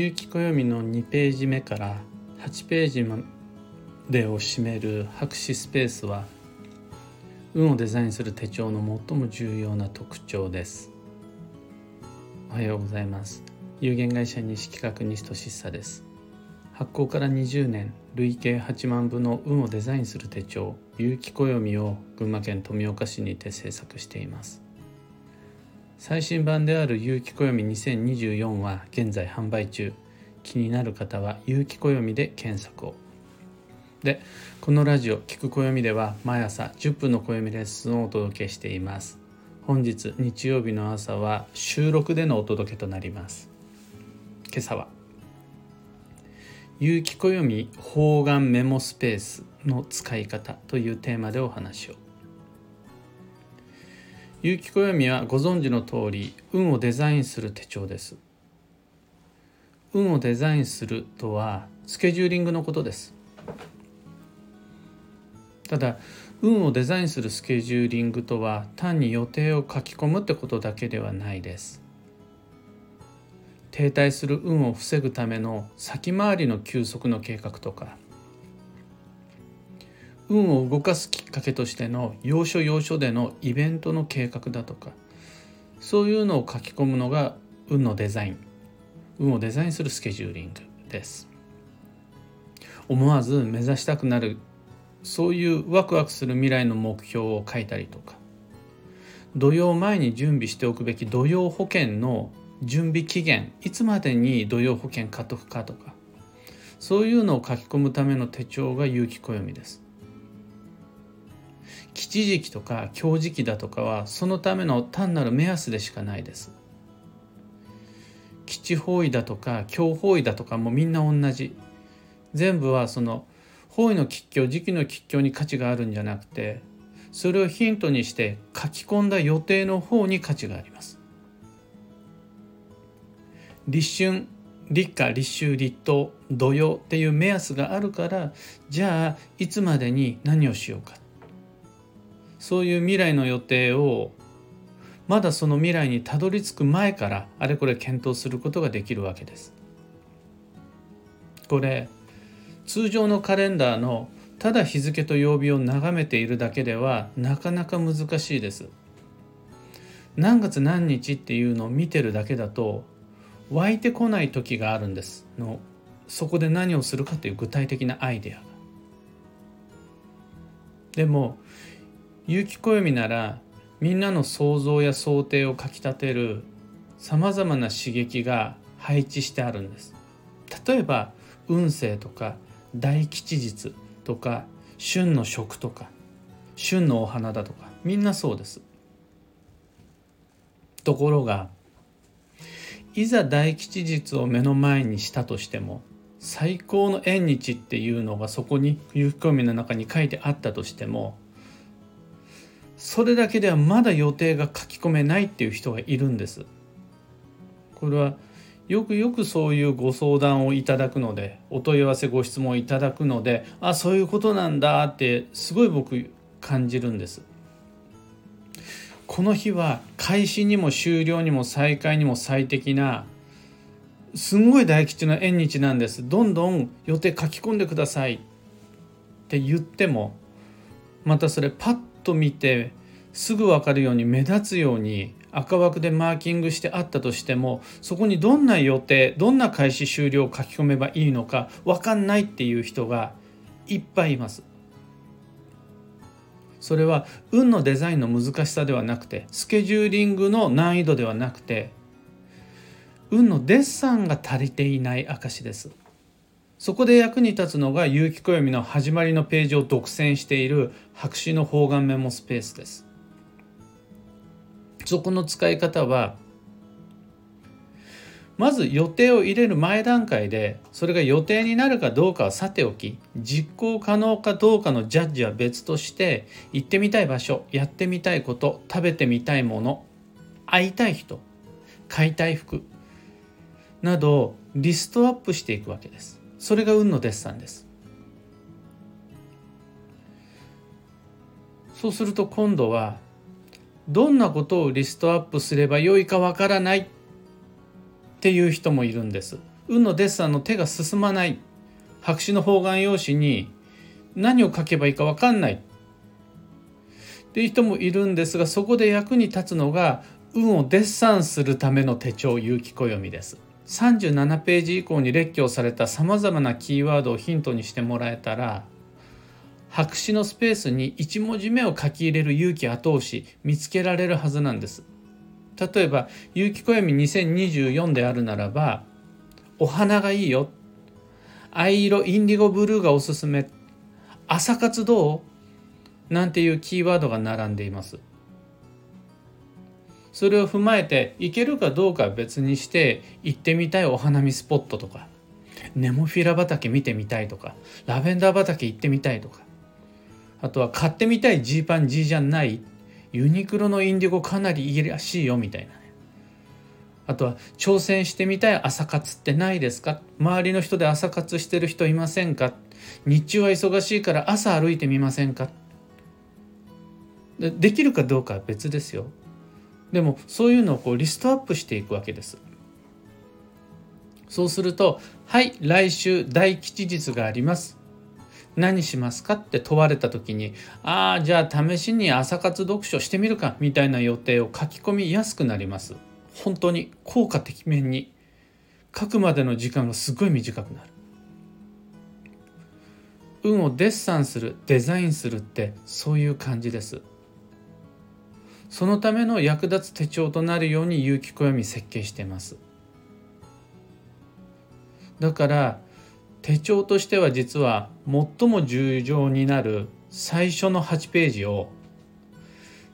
有機暦の2ページ目から8ページまでを占める白紙スペースは運をデザインする手帳の最も重要な特徴です。おはようございます。有限会社西企画西俊久です。発行から20年累計8万部の運をデザインする手帳有機暦を群馬県富岡市にて制作しています。最新版である有機暦2024は現在販売中。気になる方は有機暦で検索を。でこのラジオ「聞く暦」では毎朝10分の暦レッスンをお届けしています。本日日曜日の朝は収録でのお届けとなります。今朝は有機暦方眼メモスペースの使い方というテーマでお話を。有機暦はご存知の通り運をデザインする手帳です。運をデザインするとはスケジューリングのことです。ただ運をデザインするスケジューリングとは単に予定を書き込むってことだけではないです。停滞する運を防ぐための先回りの休息の計画とか運を動かすきっかけとしての要所要所でのイベントの計画だとかそういうのを書き込むのが運のデザイン。運をデザインするスケジューリングです。思わず目指したくなるそういうワクワクする未来の目標を書いたりとか土曜前に準備しておくべき土曜保険の準備期限いつまでに土曜保険買っとくかとかそういうのを書き込むための手帳が有機暦です。吉時期とか強時期だとかはそのための単なる目安でしかないです。吉方位だとか強方位だとかもみんな同じ。全部はその方位の吉凶時期の吉凶に価値があるんじゃなくてそれをヒントにして書き込んだ予定の方に価値があります。立春立夏立秋立冬土曜っていう目安があるからじゃあいつまでに何をしようかそういう未来の予定をまだその未来にたどり着く前からあれこれ検討することができるわけです。これ通常のカレンダーのただ日付と曜日を眺めているだけではなかなか難しいです。何月何日っていうのを見てるだけだと湧いてこない時があるんですのそこで何をするかという具体的なアイデアが。でも有機暦ならみんなの想像や想定をかきたてるさまざまな刺激が配置してあるんです。例えば運勢とか大吉日とか旬の食とか旬のお花だとかみんなそうですところがいざ大吉日を目の前にしたとしても最高の縁日っていうのがそこに有機暦の中に書いてあったとしてもそれだけではまだ予定が書き込めないっていう人がいるんです。これはよくよくそういうご相談をいただくのでお問い合わせご質問いただくのであそういうことなんだってすごい僕感じるんです。この日は開始にも終了にも再開にも最適なすんごい大吉の縁日なんです。どんどん予定書き込んでくださいって言ってもまたそれパッと見てすぐ分かるように目立つように赤枠でマーキングしてあったとしてもそこにどんな予定どんな開始終了を書き込めばいいのか分かんないっていう人がいっぱいいます。それは運のデザインの難しさではなくてスケジューリングの難易度ではなくて運のデッサンが足りていない証です。そこで役に立つのが有機暦の始まりのページを独占している白紙の方眼メモスペースです。そこの使い方はまず予定を入れる前段階でそれが予定になるかどうかはさておき実行可能かどうかのジャッジは別として行ってみたい場所やってみたいこと食べてみたいもの会いたい人買いたい服などリストアップしていくわけですそれが運のデッサンです。そうすると今度はどんなことをリストアップすればよいかわからないっていう人もいるんです。運のデッサンの手が進まない。白紙の方眼用紙に何を書けばいいか分かんない。っていう人もいるんですがそこで役に立つのが運をデッサンするための手帳有機暦です。37ページ以降に列挙されたさまざまなキーワードをヒントにしてもらえたら白紙のスペースに1文字目を書き入れる勇気後押し見つけられるはずなんです。例えば有機暦2024であるならばお花がいいよ。藍色インディゴブルーがおすすめ。朝活どう？なんていうキーワードが並んでいます。それを踏まえて行けるかどうかは別にして行ってみたいお花見スポットとかネモフィラ畑見てみたいとかラベンダー畑行ってみたいとかあとは買ってみたいジーパン G じゃないユニクロのインディゴかなりいいらしいよみたいなね。あとは挑戦してみたい朝活ってないですか？周りの人で朝活してる人いませんか？日中は忙しいから朝歩いてみませんか？でできるかどうかは別ですよ。でもそういうのをこうリストアップしていくわけです。そうするとはい来週大吉日があります。何しますかって問われた時にああじゃあ試しに朝活読書してみるかみたいな予定を書き込みやすくなります。本当に効果的面に。書くまでの時間がすごい短くなる。運をデッサンするデザインするってそういう感じです。そのための役立つ手帳となるように有機暦設計してますだから手帳としては実は最も重要になる最初の8ページを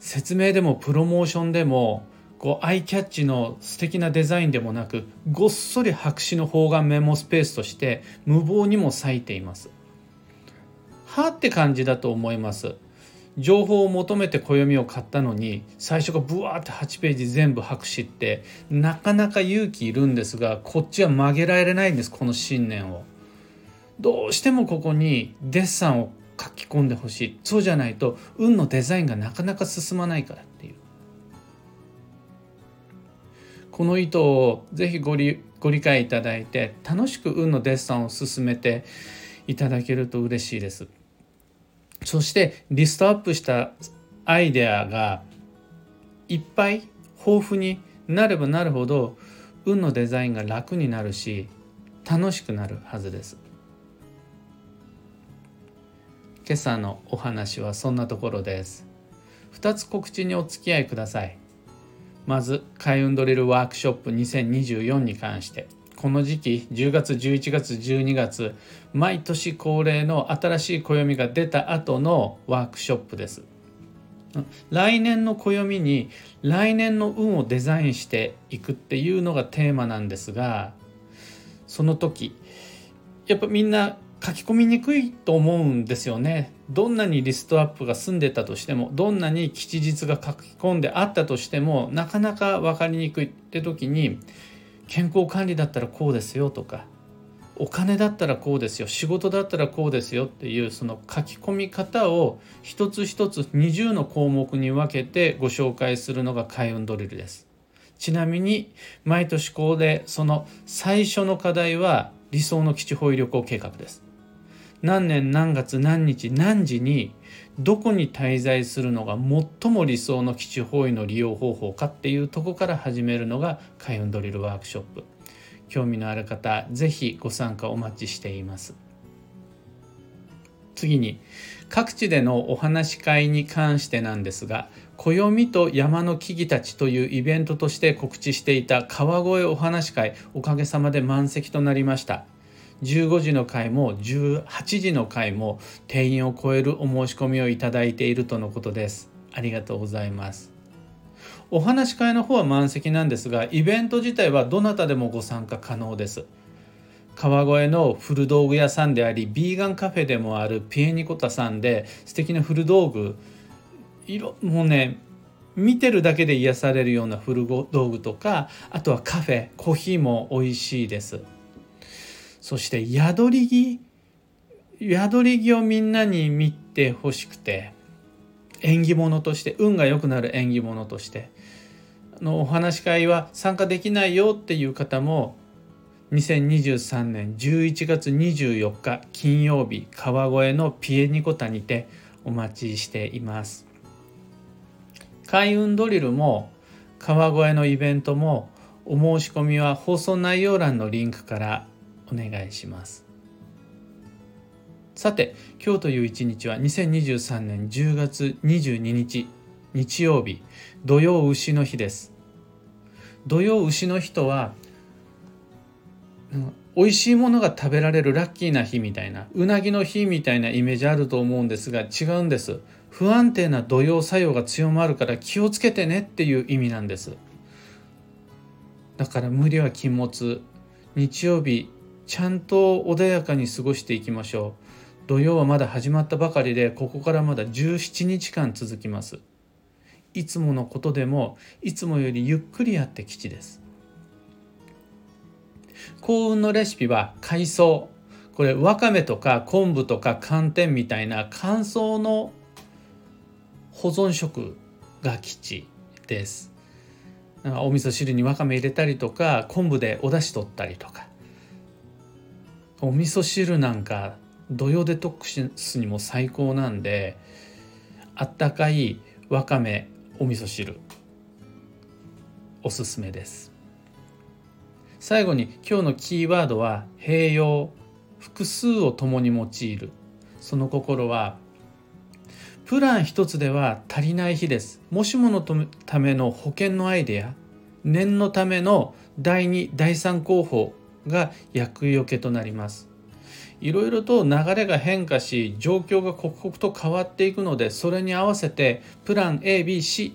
説明でもプロモーションでもこうアイキャッチの素敵なデザインでもなくごっそり白紙の方眼メモスペースとして無謀にも割いています。はって感じだと思います。情報を求めて暦を買ったのに最初がブワーって8ページ全部白紙ってなかなか勇気いるんですがこっちは曲げられないんですこの信念を。どうしてもここにデッサンを書き込んでほしい。そうじゃないと運のデザインがなかなか進まないからっていう。この意図をぜひご理ご理解いただいて楽しく運のデッサンを進めていただけると嬉しいです。そしてリストアップしたアイデアがいっぱい豊富になればなるほど運のデザインが楽になるし楽しくなるはずです。今朝のお話はそんなところです。2つ告知にお付き合いください。まず開運ドリルワークショップ2024に関して。この時期10月11月12月毎年恒例の新しい暦が出た後のワークショップです来年の暦に来年の運をデザインしていくっていうのがテーマなんですがその時やっぱみんな書き込みにくいと思うんですよね。どんなにリストアップが済んでたとしてもどんなに吉日が書き込んであったとしてもなかなか分かりにくいって時に健康管理だったらこうですよとかお金だったらこうですよ仕事だったらこうですよっていうその書き込み方を一つ一つ20の項目に分けてご紹介するのが開運ドリルです。ちなみに毎年恒例その最初の課題は理想の基地保有旅行計画です。何年何月何日何時にどこに滞在するのが最も理想の基地方位の利用方法かっていうとこから始めるのが開運ドリルワークショップ。興味のある方是非ご参加お待ちしています。次に各地でのお話し会に関してなんですが暦と山の木々たちというイベントとして告知していた川越お話し会おかげさまで満席となりました。15時の回も18時の回も定員を超えるお申し込みをいただいているとのことです。ありがとうございます。お話し会の方は満席なんですがイベント自体はどなたでもご参加可能です。川越の古道具屋さんでありビーガンカフェでもあるピエニコタさんで素敵な古道具色もうね見てるだけで癒されるような古道具とかあとはカフェコーヒーも美味しいです。そして宿り木宿り木をみんなに見てほしくて縁起物として運が良くなる縁起物としてのお話し会は参加できないよっていう方も2023年11月24日金曜日川越のピエニコタにてお待ちしています。開運ドリルも川越のイベントもお申し込みは放送内容欄のリンクからお願いします。さて今日という一日は2023年10月22日日曜日土曜牛の日です。土曜牛の日とは美味しいものが食べられるラッキーな日みたいなうなぎの日みたいなイメージあると思うんですが違うんです。不安定な土曜作用が強まるから気をつけてねっていう意味なんです。だから無理は禁物。日曜日ちゃんと穏やかに過ごしていきましょう。土曜はまだ始まったばかりでここからまだ17日間続きます。いつものことでもいつもよりゆっくりやって吉です。幸運のレシピは海藻。これわかめとか昆布とか寒天みたいな乾燥の保存食が吉です。お味噌汁にわかめ入れたりとか昆布でお出汁取ったりとか。お味噌汁なんか土曜デトックスにも最高なんであったかいわかめお味噌汁。おすすめです。最後に今日のキーワードは併用複数を共に用いる。その心はプラン一つでは足りない日です。もしものための保険のアイデア念のための第2第3候補が厄除けとなります。いろいろと流れが変化し状況が刻々と変わっていくのでそれに合わせてプラン ABC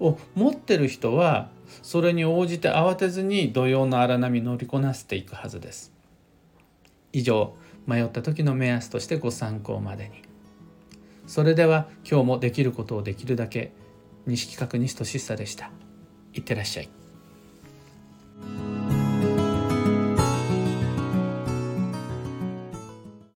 を持ってる人はそれに応じて慌てずに土曜の荒波乗りこなせていくはずです。以上迷った時の目安としてご参考までに。それでは今日もできることをできるだけ西企画西俊久でした。いってらっしゃい。